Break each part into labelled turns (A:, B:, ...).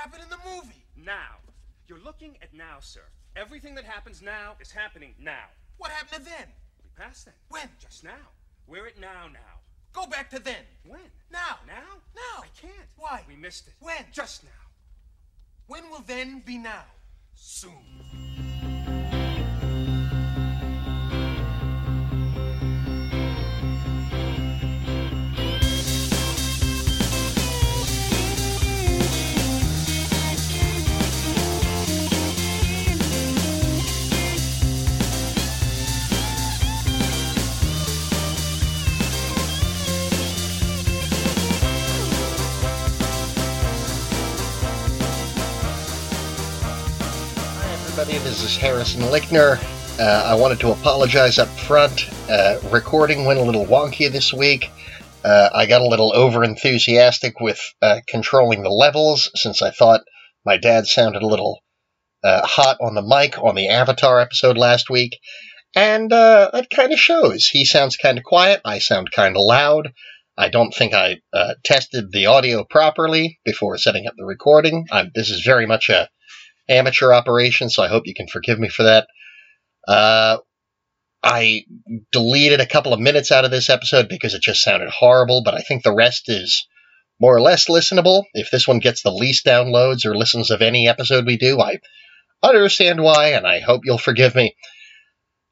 A: happened in the movie?
B: Now. You're looking at now, sir. Everything that happens now is happening now.
A: What happened to then?
B: We passed then.
A: When?
B: Just now. We're at now now.
A: Go back to then.
B: When?
A: Now.
B: Now?
A: Now.
B: I can't.
A: Why?
B: We missed it.
A: When?
B: Just now.
A: When will then be now?
B: Soon.
C: Everybody. This is Harrison Lichtner. Uh, I wanted to apologize up front. Uh, recording went a little wonky this week. Uh, I got a little over enthusiastic with uh, controlling the levels since I thought my dad sounded a little uh, hot on the mic on the Avatar episode last week. And uh, that kind of shows. He sounds kind of quiet. I sound kind of loud. I don't think I uh, tested the audio properly before setting up the recording. I'm, this is very much a amateur operation, so I hope you can forgive me for that. Uh, I deleted a couple of minutes out of this episode because it just sounded horrible, but I think the rest is more or less listenable. If this one gets the least downloads or listens of any episode we do, I understand why, and I hope you'll forgive me.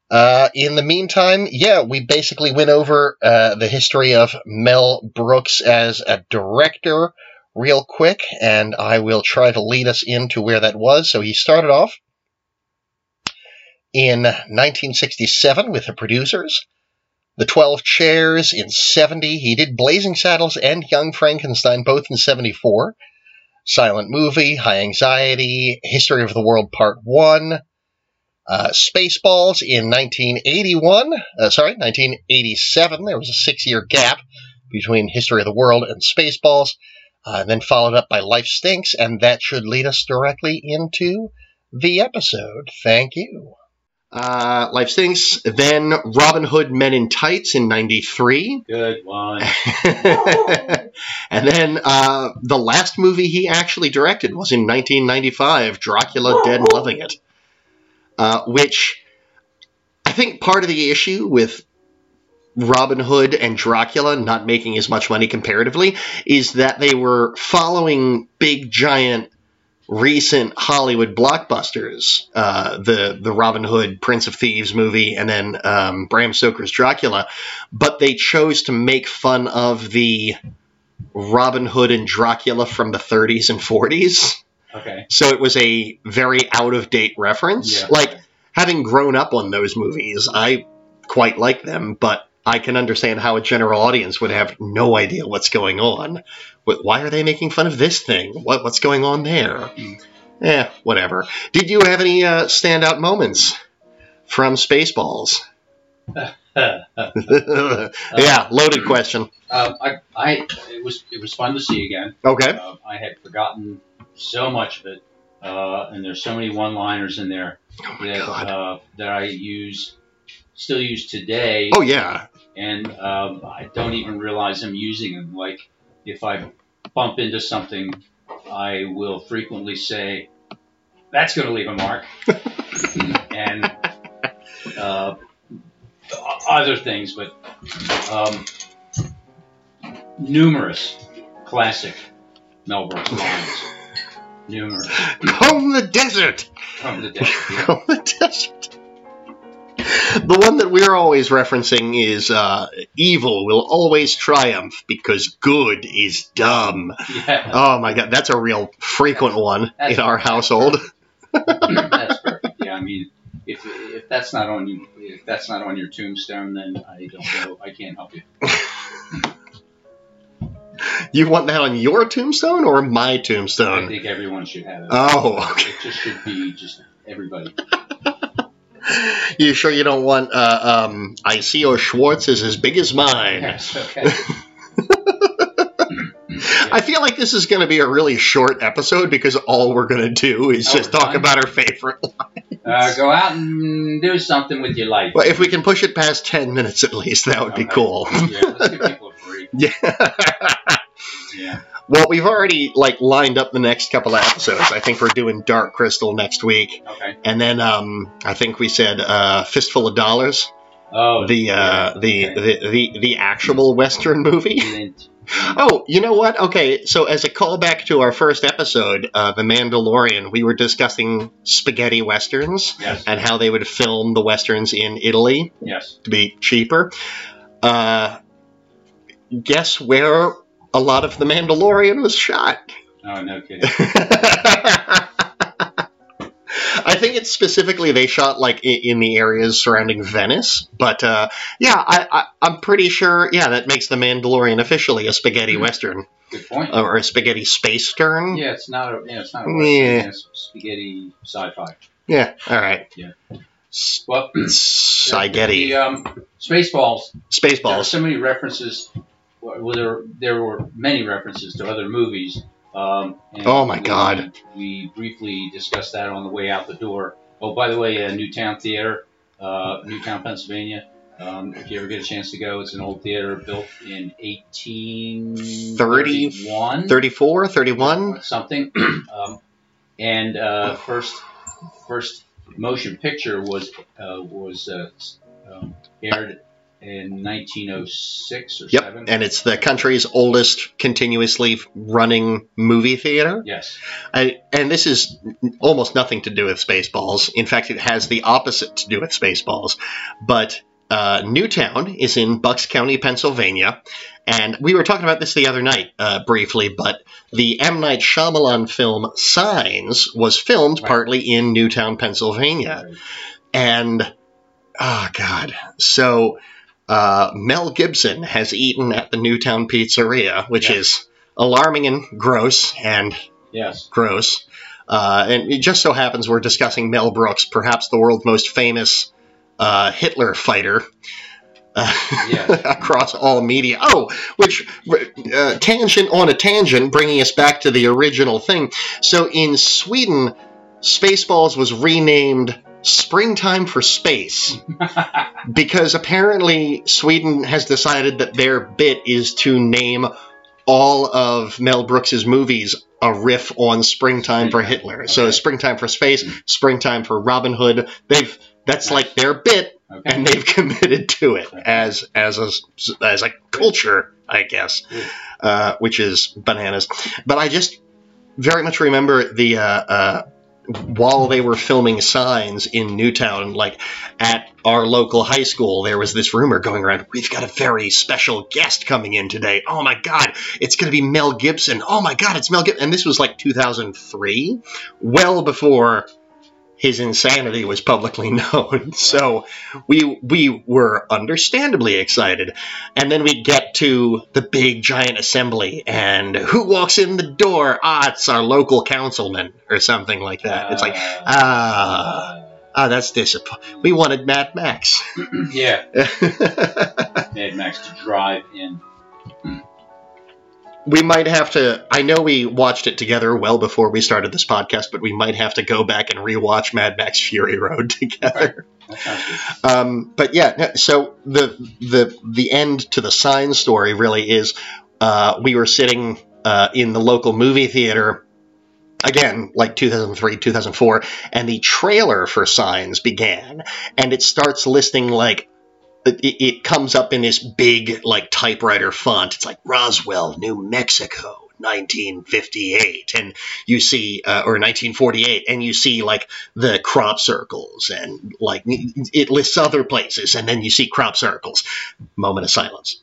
C: Uh, in the meantime, yeah, we basically went over uh, the history of Mel Brooks as a director real quick, and I will try to lead us into where that was. So he started off in 1967 with the producers, The Twelve Chairs in 70. He did Blazing Saddles and Young Frankenstein both in 74. Silent Movie, High Anxiety, History of the World Part 1. Uh, Spaceballs in 1981, uh, sorry, 1987. There was a six year gap between History of the World and Spaceballs uh, and then followed up by Life Stinks, and that should lead us directly into the episode. Thank you. Uh, Life Stinks, then Robin Hood Men in Tights in 93.
D: Good one.
C: and then uh, the last movie he actually directed was in 1995, Dracula Dead and Loving It. Uh, which I think part of the issue with Robin Hood and Dracula not making as much money comparatively is that they were following big giant recent Hollywood blockbusters, uh, the the Robin Hood Prince of Thieves movie, and then um, Bram Stoker's Dracula, but they chose to make fun of the Robin Hood and Dracula from the 30s and 40s.
D: Okay.
C: So it was a very out of date reference.
D: Yeah.
C: Like having grown up on those movies, I quite like them, but I can understand how a general audience would have no idea what's going on. Why are they making fun of this thing? What what's going on there? Eh, whatever. Did you have any uh, standout moments from Spaceballs? yeah, loaded question.
D: Uh, I, I, it was, it was fun to see again.
C: Okay.
D: Uh, I had forgotten so much of it, uh, and there's so many one-liners in there
C: Oh
D: that uh, that I use, still use today,
C: Oh yeah.
D: and um, I don't even realize I'm using them. Like if I bump into something, I will frequently say, "That's going to leave a mark," and uh, other things, but um, numerous classic Mel Brooks lines. Numerous
C: Comb the desert.
D: from the.
C: Comb the desert. The one that we're always referencing is uh, evil will always triumph because good is dumb.
D: Yeah,
C: Oh my god, that's a real frequent one
D: That's-
C: in our household.
D: that's perfect. Yeah, I mean, if if that's not on you, if that's not on your tombstone, then I don't know. I can't help you.
C: You want that on your tombstone or my tombstone?
D: I think everyone should have it.
C: Oh, okay.
D: It just should be just everybody.
C: You sure you don't want uh, um, ICO Schwartz is as big as mine?
D: Yes, okay.
C: I feel like this is going to be a really short episode because all we're going to do is
D: Oh,
C: just talk about our favorite
D: Uh, go out and do something with your life.
C: Well, if we can push it past 10 minutes at least, that would be cool.
D: Yeah, let's give people a break.
C: yeah.
D: Yeah.
C: Well, we've already like lined up the next couple of episodes. I think we're doing Dark Crystal next week,
D: Okay.
C: and then um, I think we said uh, Fistful of Dollars,
D: Oh,
C: the uh,
D: yeah,
C: the,
D: okay.
C: the the the actual Western movie. Oh, you know what? Okay, so as a callback to our first episode, uh, The Mandalorian, we were discussing spaghetti westerns
D: Yes.
C: and how they would film the westerns in Italy
D: Yes.
C: to be cheaper. Uh, guess where a lot of The Mandalorian was shot?
D: Oh, no kidding.
C: I think it's specifically they shot like in the areas surrounding Venice, but uh, yeah, I, I, I'm pretty sure. Yeah, that makes the Mandalorian officially a spaghetti
D: Mhm.
C: western
D: Good point.
C: or a spaghetti space stern.
D: Yeah, it's not a yeah, it's not a
C: Yeah.
D: It's spaghetti sci-fi.
C: Yeah, all right.
D: Yeah. Well, the,
C: Spaghetti,
D: um, Spaceballs.
C: Spaceballs.
D: so many references. Well, there there were many references to other movies. Um, and
C: Oh, my
D: we-
C: God.
D: We briefly discussed that on the way out the door. Oh, by the way, uh, Newtown Theater, uh, Newtown, Pennsylvania. Um, if you ever get a chance to go, it's an old theater built in 1831.
C: 34, 31?
D: something. um, and uh, first first motion picture was uh, was uh, um, aired in 1906 or
C: Yep,
D: seven.
C: and it's the country's oldest continuously running movie theater.
D: yes.
C: I, and this is almost nothing to do with Spaceballs. In fact, it has the opposite to do with Spaceballs. But uh, Newtown is in Bucks County, Pennsylvania. And we were talking about this the other night uh, briefly, but the M. Night Shyamalan film Signs was filmed
D: Right.
C: partly in Newtown, Pennsylvania. And, oh, God. So uh, Mel Gibson has eaten at the Newtown Pizzeria, which
D: Yeah.
C: is alarming and gross and
D: Yes.
C: gross. Uh, and it just so happens we're discussing Mel Brooks, perhaps the world's most famous uh, Hitler fighter. Uh,
D: Yes.
C: across all media. Oh, which uh, tangent on a tangent, bringing us back to the original thing. So in Sweden, Spaceballs was renamed Springtime for Space because apparently Sweden has decided that their bit is to name all of Mel Brooks's movies a riff on Springtime for Hitler. So Springtime for Space, Springtime for Robin Hood. They've that's like their bit,
D: Okay.
C: and they've committed to it as as a as a culture, I guess, uh, which is bananas. But I just very much remember the uh, uh, while they were filming Signs in Newtown, like at our local high school, there was this rumor going around. We've got a very special guest coming in today. Oh my God, it's going to be Mel Gibson. Oh my God, it's Mel Gibson. And this was like 2003, well before his insanity was publicly known. So we we were understandably excited. And then we get to the big giant assembly, and who walks in the door? Ah, it's our local councilman or something like that. It's like,
D: Uh,
C: ah, ah, that's disappointing. We wanted Mad Max.
D: yeah, Mad Max to drive in.
C: We might have to. I know we watched it together well before we started this podcast, but we might have to go back and rewatch Mad Max Fury Road together. Um, but yeah, so the the the end to the sign story really is uh, we were sitting uh, in the local movie theater again like 2003 2004 and the trailer for signs began and it starts listing like it, it comes up in this big like typewriter font. It's like roswell new mexico 1958 and you see uh, or 1948 and you see like the crop circles and like it lists other places and then you see crop circles. Moment of silence.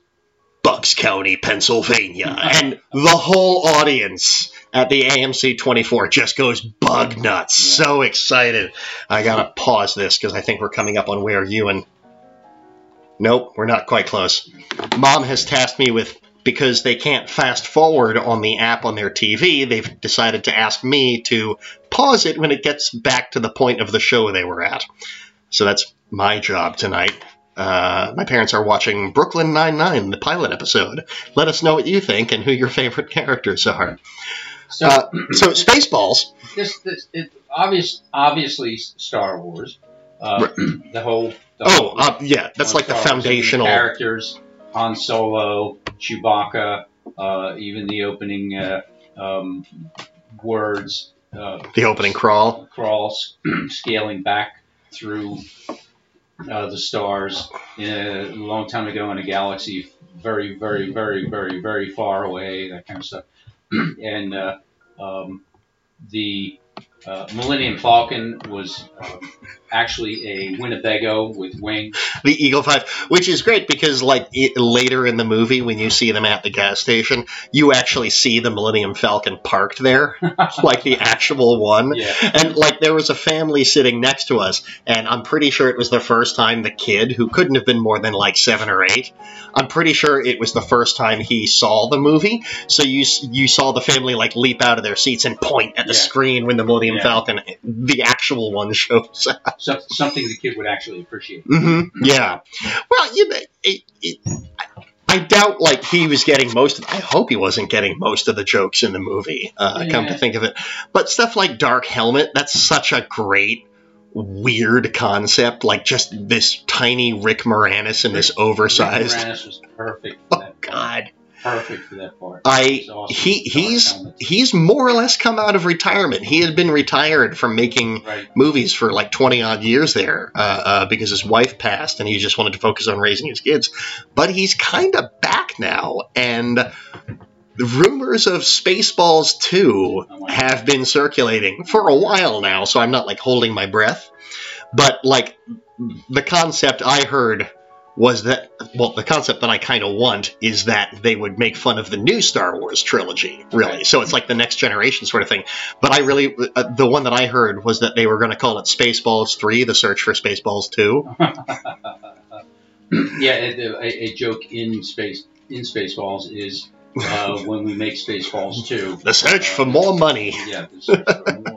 C: Bucks county pennsylvania. And the whole audience at the amc 24 just goes bug nuts. So excited. I gotta pause this because i think we're coming up on where you and nope we're not quite close mom has tasked me with because they can't fast forward on the app on their TV, they've decided to ask me to pause it when it gets back to the point of the show they were at. So that's my job tonight. Uh, my parents are watching Brooklyn Nine-Nine, the pilot episode. Let us know what you think and who your favorite characters are.
D: So,
C: Uh, so, Spaceballs.
D: this, this it, obvious, obviously Star Wars. Uh, the whole.
C: Oh, uh, yeah, that's like the foundational.
D: characters: Han Solo, Chewbacca, uh, even the opening uh, um, words, uh,
C: The opening crawl.
D: crawls, scaling back through uh, the stars in a long time ago in a galaxy very, very, very, very, very far away, that kind of stuff. and uh, um, the uh, Millennium Falcon was actually a Winnebago with wings.
C: the Eagle Five, which is great because like it, later in the movie when you see them at the gas station, you actually see the Millennium Falcon parked there, like the actual one.
D: Yeah.
C: And like there was a family sitting next to us, and I'm pretty sure it was the first time the kid, who couldn't have been more than like seven or eight, I'm pretty sure it was the first time he saw the movie. So you you saw the family like leap out of their seats and point at the
D: Yeah.
C: screen when the Millennium
D: Yeah.
C: Falcon, the actual one, shows up.
D: So, something the kid would actually appreciate.
C: hmm Yeah. Well, you know, it, it, I- I doubt like he was getting most. Of, I hope he wasn't getting most of the jokes in the movie. Uh, Come to think of it, but stuff like Dark Helmet, that's such a great. Weird concept, like just this tiny Rick Moranis and this oversized.
D: Rick Moranis was perfect part.
C: God,
D: Perfect for that part.
C: I
D: awesome.
C: he he's he's more or less come out of retirement. He had been retired from making
D: right.
C: movies for like 20 odd years there uh, uh, because his wife passed and he just wanted to focus on raising his kids. But he's kind of back now, and the rumors of Spaceballs 2 have been circulating for a while now, so I'm not like holding my breath. But like the concept I heard was that well the concept that I kind of want is that they would make fun of the new Star Wars trilogy really. So it's like the next generation sort of thing. But I really uh, the one that I heard was that they were going to call it Spaceballs 3 the search for Spaceballs 2
D: yeah, a, a joke in space in Spaceballs is uh, when we make Spaceballs two.
C: the search for more money.
D: Yeah, the search for more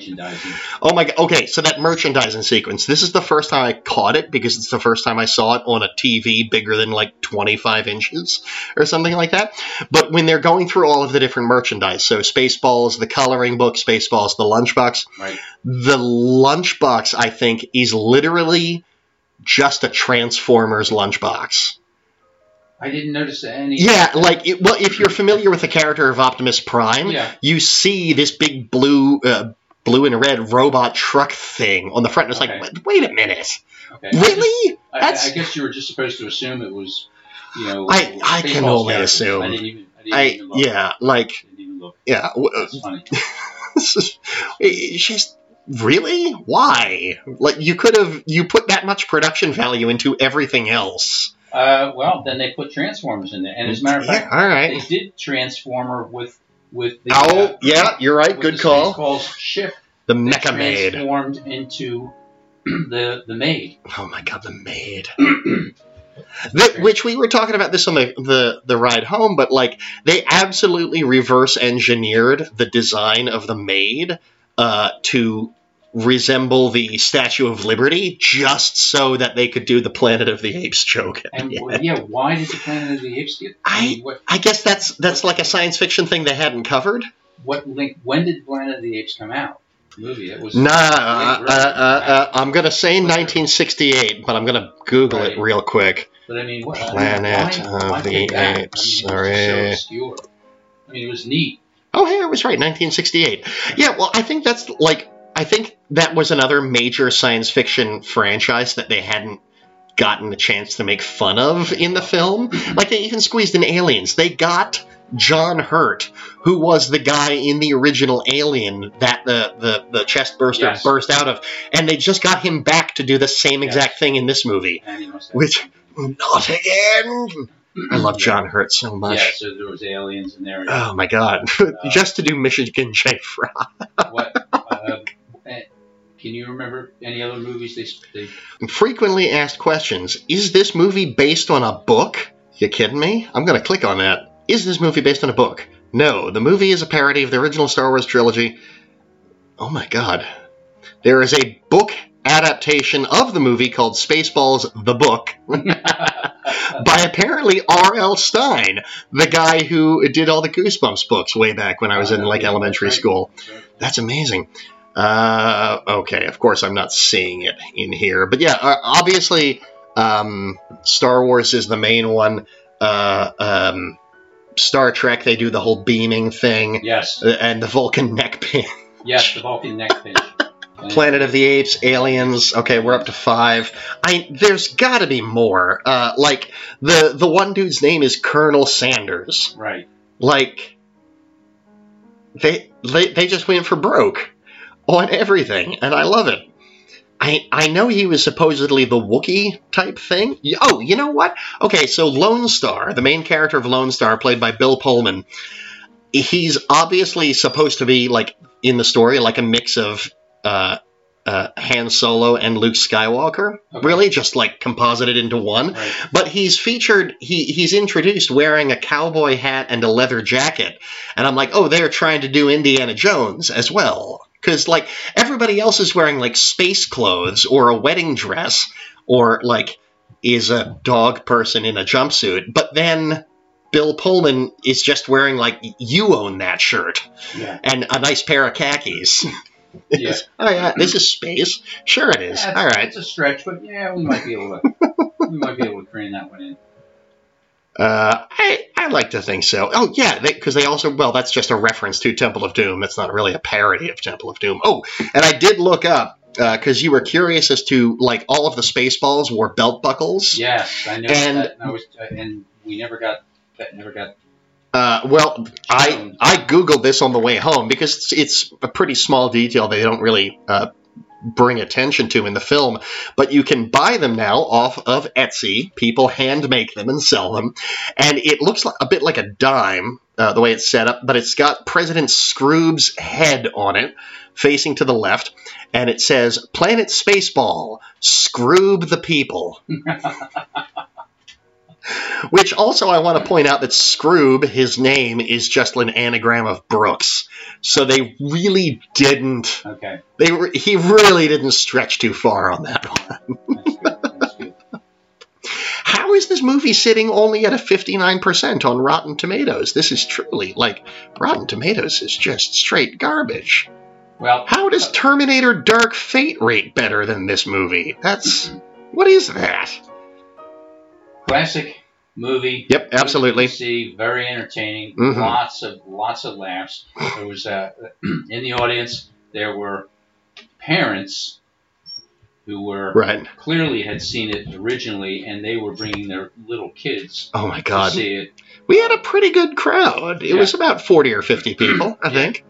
D: merchandising.
C: Oh my god. Okay, so that merchandising sequence. This is the first time I caught it because it's the first time I saw it on a TV bigger than like 25 inches or something like that. But when they're going through all of the different merchandise, so Spaceballs, the coloring book, Spaceballs, the lunchbox,
D: Right.
C: the lunchbox, I think, is literally just a Transformers lunchbox.
D: I didn't notice any.
C: Yeah, like it, well, if you're familiar with the character of Optimus Prime,
D: Yeah.
C: you see this big blue, uh, blue and red robot truck thing on the front. And it's
D: Okay.
C: like, wait, a minute,
D: Okay.
C: really?
D: I,
C: That's
D: I guess you were just supposed to assume it was, you know.
C: I- I can only
D: characters.
C: assume.
D: I didn't even. I didn't
C: I
D: even look.
C: yeah, like
D: Didn't even look.
C: yeah. uh,
D: That's funny.
C: it's just really why? Like you could have you put that much production value into everything else.
D: Uh, well, then they put Transformers in there, and as a matter of
C: Yeah,
D: fact,
C: all
D: they
C: right.
D: did Transformer with with the.
C: Oh
D: uh,
C: yeah, you're right. Good call.
D: Spaceballs ship
C: The Mega Maid.
D: transformed into the the maid.
C: Oh my god, the maid. The- which we were talking about this on the, the, the ride home, but like they absolutely reverse engineered the design of the maid uh, to resemble the Statue of Liberty just so that they could do the Planet of the Apes joke.
D: And
C: Yeah.
D: yeah, why did the Planet of the Apes get?
C: I-
D: mean, what
C: I guess that's that's like a science fiction thing they hadn't covered.
D: what link? When did Planet of the Apes come out? Movie. It was
C: Nah, uh, uh, uh, uh, I'm gonna say 1968, but I'm gonna Google it real quick.
D: But I mean, what, I mean,
C: Planet
D: why,
C: of
D: why
C: the? Apes,
D: I mean,
C: sorry.
D: so. I mean, it was neat.
C: Oh, hey, I was right, 1968. Yeah, well, I think that's like I think that was another major science fiction franchise that they hadn't gotten a chance to make fun of in the film. Like they even squeezed in aliens. They got John Hurt, who was the guy in the original Alien that the the, the chest burster
D: Yes.
C: burst out of, and they just got him back to do the same
D: Yes.
C: exact thing in this movie.
D: And he must have-
C: Which not again. I love John Hurt so much.
D: Yeah, so there was aliens in there.
C: Oh my god! Just to do Michigan J. Fry.
D: what? Can you remember any other movies they they
C: Frequently asked questions: Is this movie based on a book? You kidding me? I'm gonna click on that. Is this movie based on a book? No, the movie is a parody of the original Star Wars trilogy. Oh my god! There is a book adaptation of the movie called Spaceballs: The Book by apparently R.L. Stine, the guy who did all the Goosebumps books way back when I was in like elementary school. That's amazing. Uh, okay, of course I'm not seeing it in here, but yeah, uh, obviously, um, Star Wars is the main one. uh, um, Star Trek, they do the whole beaming thing,
D: Yes,
C: uh, and the Vulcan neck pin.
D: yes, the Vulcan neck pinch.
C: Planet of the Apes, Aliens. Okay, we're up to five. I there's got to be more. Uh, like the the one dude's name is Colonel Sanders.
D: Right.
C: Like they they they just went for broke on everything, and I love it. I I know he was supposedly the Wookiee type thing. Oh, you know what? Okay, so Lone Star, the main character of Lone Star, played by Bill Pullman, he's obviously supposed to be like in the story like a mix of uh, uh, Han Solo and Luke Skywalker.
D: Okay.
C: Really, just like composited into one.
D: Right.
C: But he's featured. He he's introduced wearing a cowboy hat and a leather jacket, and I'm like, oh, they're trying to do Indiana Jones as well, because like everybody else is wearing like space clothes or a wedding dress or like is a dog person in a jumpsuit, but then. Bill Pullman is just wearing like you own that shirt
D: Yeah.
C: and a nice pair of khakis.
D: Yeah.
C: oh yeah, this is space. Sure it is
D: yeah,
C: all right
D: It's a stretch, but yeah, we might be able to. we might be able to crane that one in.
C: Uh, I I like to think so. Oh yeah, because they, also well, that's just a reference to Temple of Doom. That's not really a parody of Temple of Doom. Oh, and I did look up because you were curious as to like all of the Spaceballs wore belt buckles.
D: Yes, I know
C: And-
D: that. I was, uh, and we never got that. Never got.
C: Uh, well, I I googled this on the way home because it's, it's a pretty small detail they don't really uh, bring attention to in the film. But you can buy them now off of Etsy. People hand make them and sell them, and it looks a bit like a dime uh, the way it's set up. But it's got President Scroob's head on it, facing to the left, and it says "Planet Spaceball, Scroob the People." Which also, I want to point out that Scroob, his name, is just an anagram of Brooks. So they really didn't.
D: Okay,
C: They were, he really didn't stretch too far on that one.
D: that's good. That's good.
C: How is this movie sitting only at a 59% on Rotten Tomatoes? This is truly like Rotten Tomatoes is just straight garbage.
D: Well,
C: How does uh, Terminator Dark Fate rate better than this movie? That's what is that?
D: Classic movie.
C: Yep, absolutely.
D: See very entertaining.
C: Mhm.
D: Lots of lots of laughs. There was uh, in the audience. There were parents who were
C: Right.
D: clearly had seen it originally, and they were bringing their little kids
C: Oh my
D: to
C: god.
D: see it.
C: We had a pretty good crowd. It
D: Yeah.
C: was about 40 or 50 people, I think.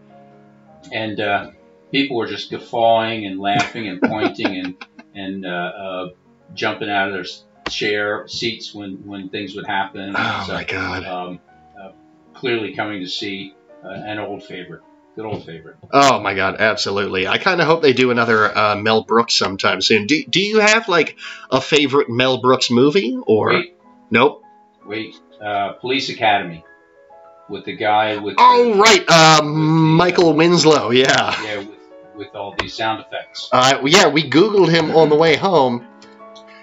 D: and uh, people were just guffawing and laughing and pointing and and uh, uh, jumping out of their chair seats when when things would happen.
C: Oh
D: So,
C: my god.
D: Um, uh, clearly coming to see uh, an old favorite, good old favorite.
C: Oh my god, absolutely. I kind of hope they do another uh, Mel Brooks sometime soon. Do, do you have like a favorite Mel Brooks movie or
D: Wait,
C: nope?
D: wait, uh, Police Academy with the guy with
C: Oh
D: the,
C: right, uh, Michael Winslow. Yeah.
D: yeah with, with all these sound effects.
C: Uh, yeah, we googled him on the way home.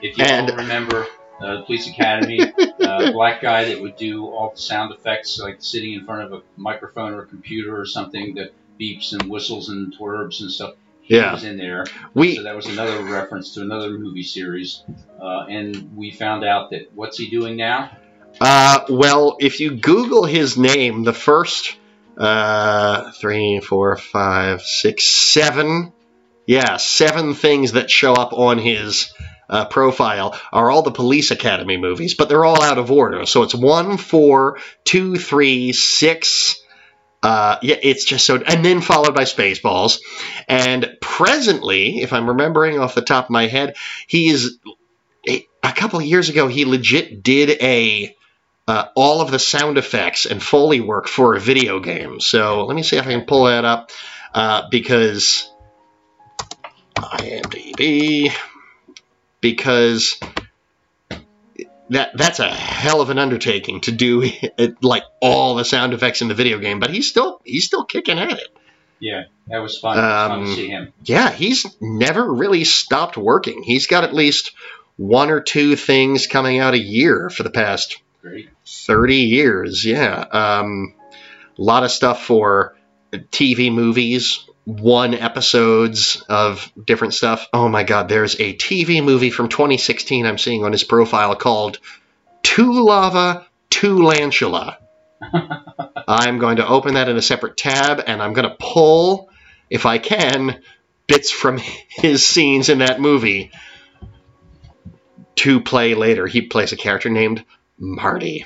D: If you
C: And-
D: all remember uh, the Police Academy, uh, black guy that would do all the sound effects, like sitting in front of a microphone or a computer or something that beeps and whistles and twerps and stuff. He
C: Yeah.
D: was in there.
C: We
D: So that was another reference to another movie series. Uh, and we found out that what's he doing now?
C: Uh, well, if you Google his name, the first uh, three, four, five, six, seven, yeah, seven things that show up on his uh, profile are all the Police Academy movies, but they're all out of order. So it's one, four, two, three, six. Uh, yeah, it's just so, and then followed by Spaceballs. And presently, if I'm remembering off the top of my head, he is a, couple of years ago. He legit did a uh, all of the sound effects and foley work for a video game. So let me see if I can pull that up uh, because IMDb because that that's a hell of an undertaking to do it, like all the sound effects in the video game. But he's still he's still kicking at it.
D: Yeah, that was fun. It was fun
C: Um,
D: to see him.
C: Yeah, he's never really stopped working. He's got at least one or two things coming out a year for the past
D: Great.
C: 30 years, yeah. Um, a lot of stuff for TV movies, one episodes of different stuff. Oh my god, there's a TV movie from 2016 I'm seeing on his profile called Two Lava, Two Lantula. I'm going to open that in a separate tab, and I'm going to pull, if I can, bits from his scenes in that movie to play later. He plays a character named Marty.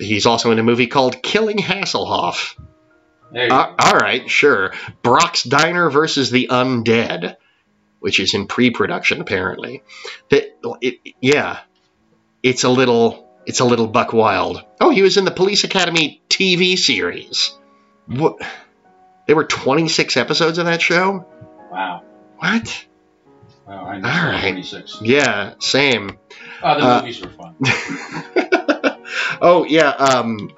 C: He's also in a movie called Killing Hasselhoff. Uh, all right, sure. Brock's Diner versus the Undead, which is in pre-production apparently. The- it- yeah, it's a little, it's a little buck wild. Oh, he was in the Police Academy TV series. What? There were 26 episodes of that show.
D: Wow.
C: What?
D: Wow, I know
C: All right.
D: 26.
C: Yeah, same.
D: Oh, the
C: Uh,
D: movies were fun.
C: oh yeah. Um.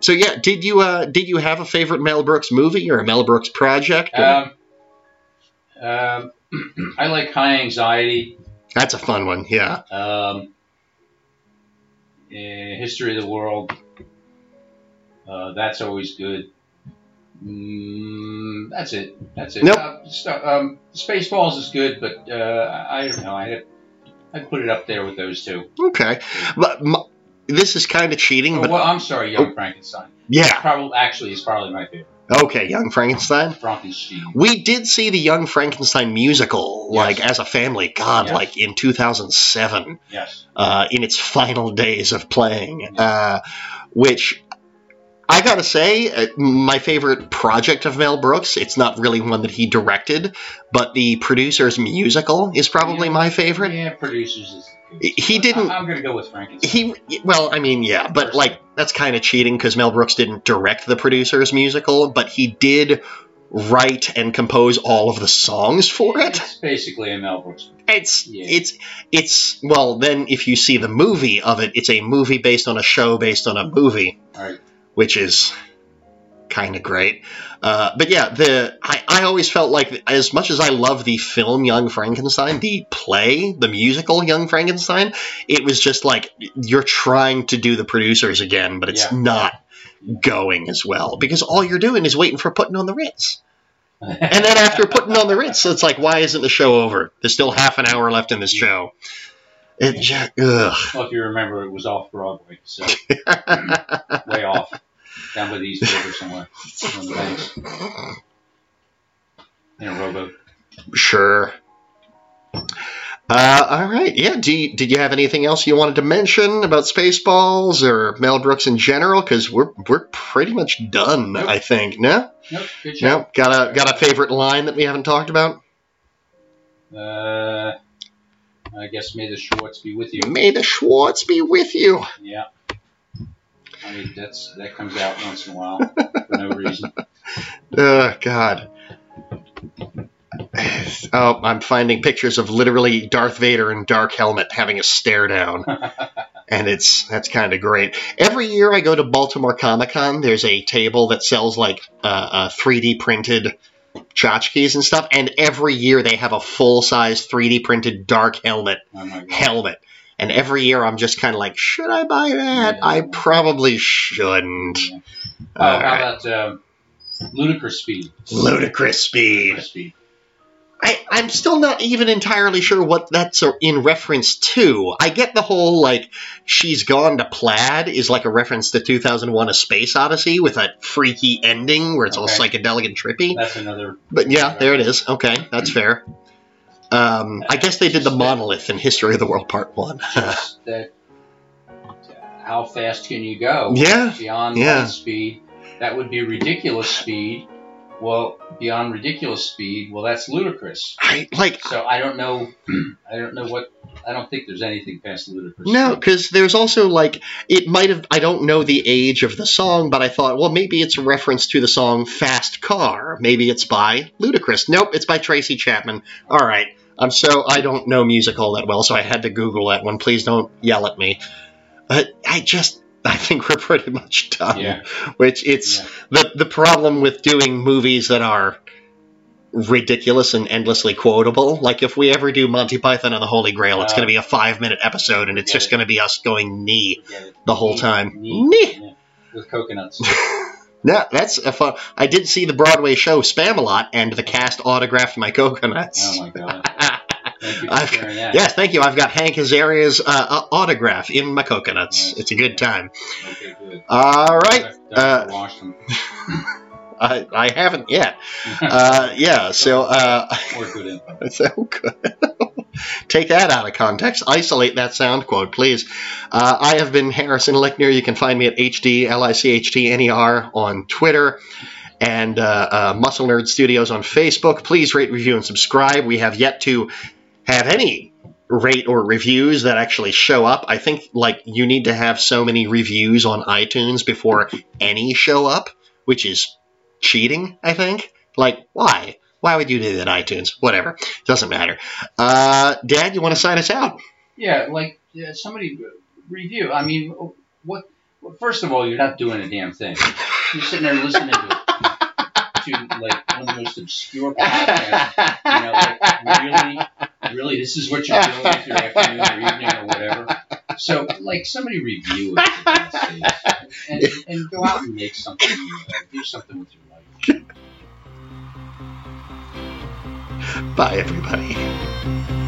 C: So yeah, did you uh did you have a favorite Mel Brooks movie or a Mel Brooks project?
D: Um, um, I like High Anxiety.
C: That's a fun one. Yeah.
D: Um, eh, History of the World. Uh, that's always good. Mm, that's it. That's it.
C: Nope.
D: Uh, st- um, Spaceballs is good, but uh, I don't know. I I put it up there with those two.
C: Okay. But m- this is kind of cheating,
D: Oh,
C: but
D: well, I'm sorry, Young Frankenstein.
C: yeah.
D: Probably actually is probably my favorite.
C: Okay, Young Frankenstein.
D: Frankenstein.
C: We did see the Young Frankenstein musical,
D: Yes.
C: like as a family. God,
D: Yes.
C: like in 2007,
D: Yes.
C: uh, in its final days of playing, uh, which. I gotta say, uh, my favorite project of Mel Brooks, it's not really one that he directed, but the producer's musical is probably
D: Yeah.
C: my favorite.
D: Yeah, producers is.
C: He didn't-
D: I, am gonna go with Frankenstein.
C: He, well, I mean, yeah, but like that's kind of cheating because Mel Brooks didn't direct the producer's musical, but he did write and compose all of the songs for it.
D: It's basically a Mel Brooks.
C: It's
D: Yeah.
C: it's it's well, then if you see the movie of it, it's a movie based on a show based on a movie,
D: right.
C: which is kind of great. Uh, but yeah, the I, I always felt like as much as I love the film Young Frankenstein, the play, the musical Young Frankenstein, it was just like you're trying to do the producers again, but it's
D: Yeah.
C: not going as well because all you're doing is waiting for putting on the Ritz. And then after putting on the Ritz, it's like, why isn't the show over? There's still half an hour left in this show. It ugh.
D: Well, if you remember, it was off Broadway, so way off, down by the East River somewhere on the banks, in a rowboat.
C: Sure. Uh, all right. Yeah. Do you, did you have anything else you wanted to mention about Spaceballs or Mel Brooks in general? Because we're we're pretty much done.
D: Nope.
C: I think. No.
D: Nope, good show.
C: No. Got a got a favorite line that we haven't talked about?
D: Uh, I guess may the Schwartz be with you.
C: May the Schwartz be with you.
D: Yeah. I mean, that's that comes out once in a while for no reason.
C: Oh God. Oh, I'm finding pictures of literally Darth Vader in dark helmet having a stare down. and it's that's kind of great. Every year I go to Baltimore Comic Con, there's a table that sells like uh, uh, 3D printed tchotchkes and stuff, and every year they have a full size 3D printed dark helmet
D: Oh
C: helmet. And every year I'm just kind of like, should I buy that? I probably shouldn't.
D: Oh,
C: All
D: how
C: right.
D: about um, Ludicrous Speed?
C: Ludicrous speed.
D: Ludicrous Speed.
C: I, I'm still not even entirely sure what that's in reference to. I get the whole, like, she's gone to plaid is like a reference to 2001 A Space Odyssey with a freaky ending where it's all
D: Okay.
C: psychedelic and trippy.
D: That's another.
C: But yeah, there it is. Okay, that's fair. Um, I guess they did the monolith in History of the World Part 1.
D: That. How fast can you go?
C: Yeah,
D: Beyond
C: yeah.
D: light speed, that would be ridiculous speed. Well, beyond ridiculous speed, well, that's ludicrous.
C: I, like,
D: So I don't know. I don't know what. I don't think there's anything past ludicrous.
C: No, because there's also like it might have. I don't know the age of the song, but I thought, well, maybe it's a reference to the song "Fast Car." Maybe it's by Ludacris. Nope, it's by Tracy Chapman. All right, I'm so I don't know music all that well, so I had to Google that one. Please don't yell at me. But I just. I think we're pretty much done.
D: Yeah.
C: Which it's
D: Yeah.
C: the the problem with doing movies that are ridiculous and endlessly quotable. Like if we ever do Monty Python and the Holy Grail, it's
D: Uh,
C: going to be a five minute episode, and it's just
D: it.
C: going to be us going knee the whole
D: Neat,
C: time. Knee.
D: yeah, with coconuts.
C: Yeah, that's a fun. I did see the Broadway show Spamalot, and the cast autographed my coconuts.
D: Oh my god! You
C: I've-
D: that.
C: yes, thank you. I've got Hank Azaria's uh, autograph in my coconuts. It's a good time.
D: Okay, good.
C: All right. Uh. I, I haven't yet. Uh, yeah, so uh,
D: good info.
C: so good. Take that out of context. Isolate that sound quote, please. Uh, I have been Harrison Lichtner. You can find me at HD, L-I-C-H-T-N-E-R E on Twitter and uh, uh, Muscle Nerd Studios on Facebook. Please rate, review, and subscribe. We have yet to have any rate or reviews that actually show up. I think like you need to have so many reviews on iTunes before any show up, which is cheating, I think. Like, why? Why would you do that, iTunes? Whatever. Doesn't matter. Uh, Dad, you want to sign us out?
D: Yeah, like yeah, somebody review. I mean, what? First of all, you're not doing a damn thing. You're sitting there listening to, to like one of the most obscure podcasts. You know, like really, really, this is what you're doing with your afternoon or evening or whatever. So, like, somebody review it and, and go out and make something. Do something with your life.
C: Bye, everybody.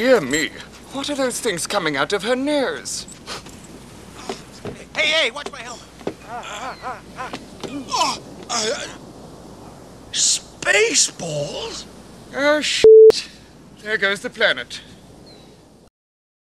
E: Dear me, what are those things coming out of her nares?
A: Hey, hey, watch my helmet. Oh, uh, Spaceballs?
E: Oh, shit. There goes the planet.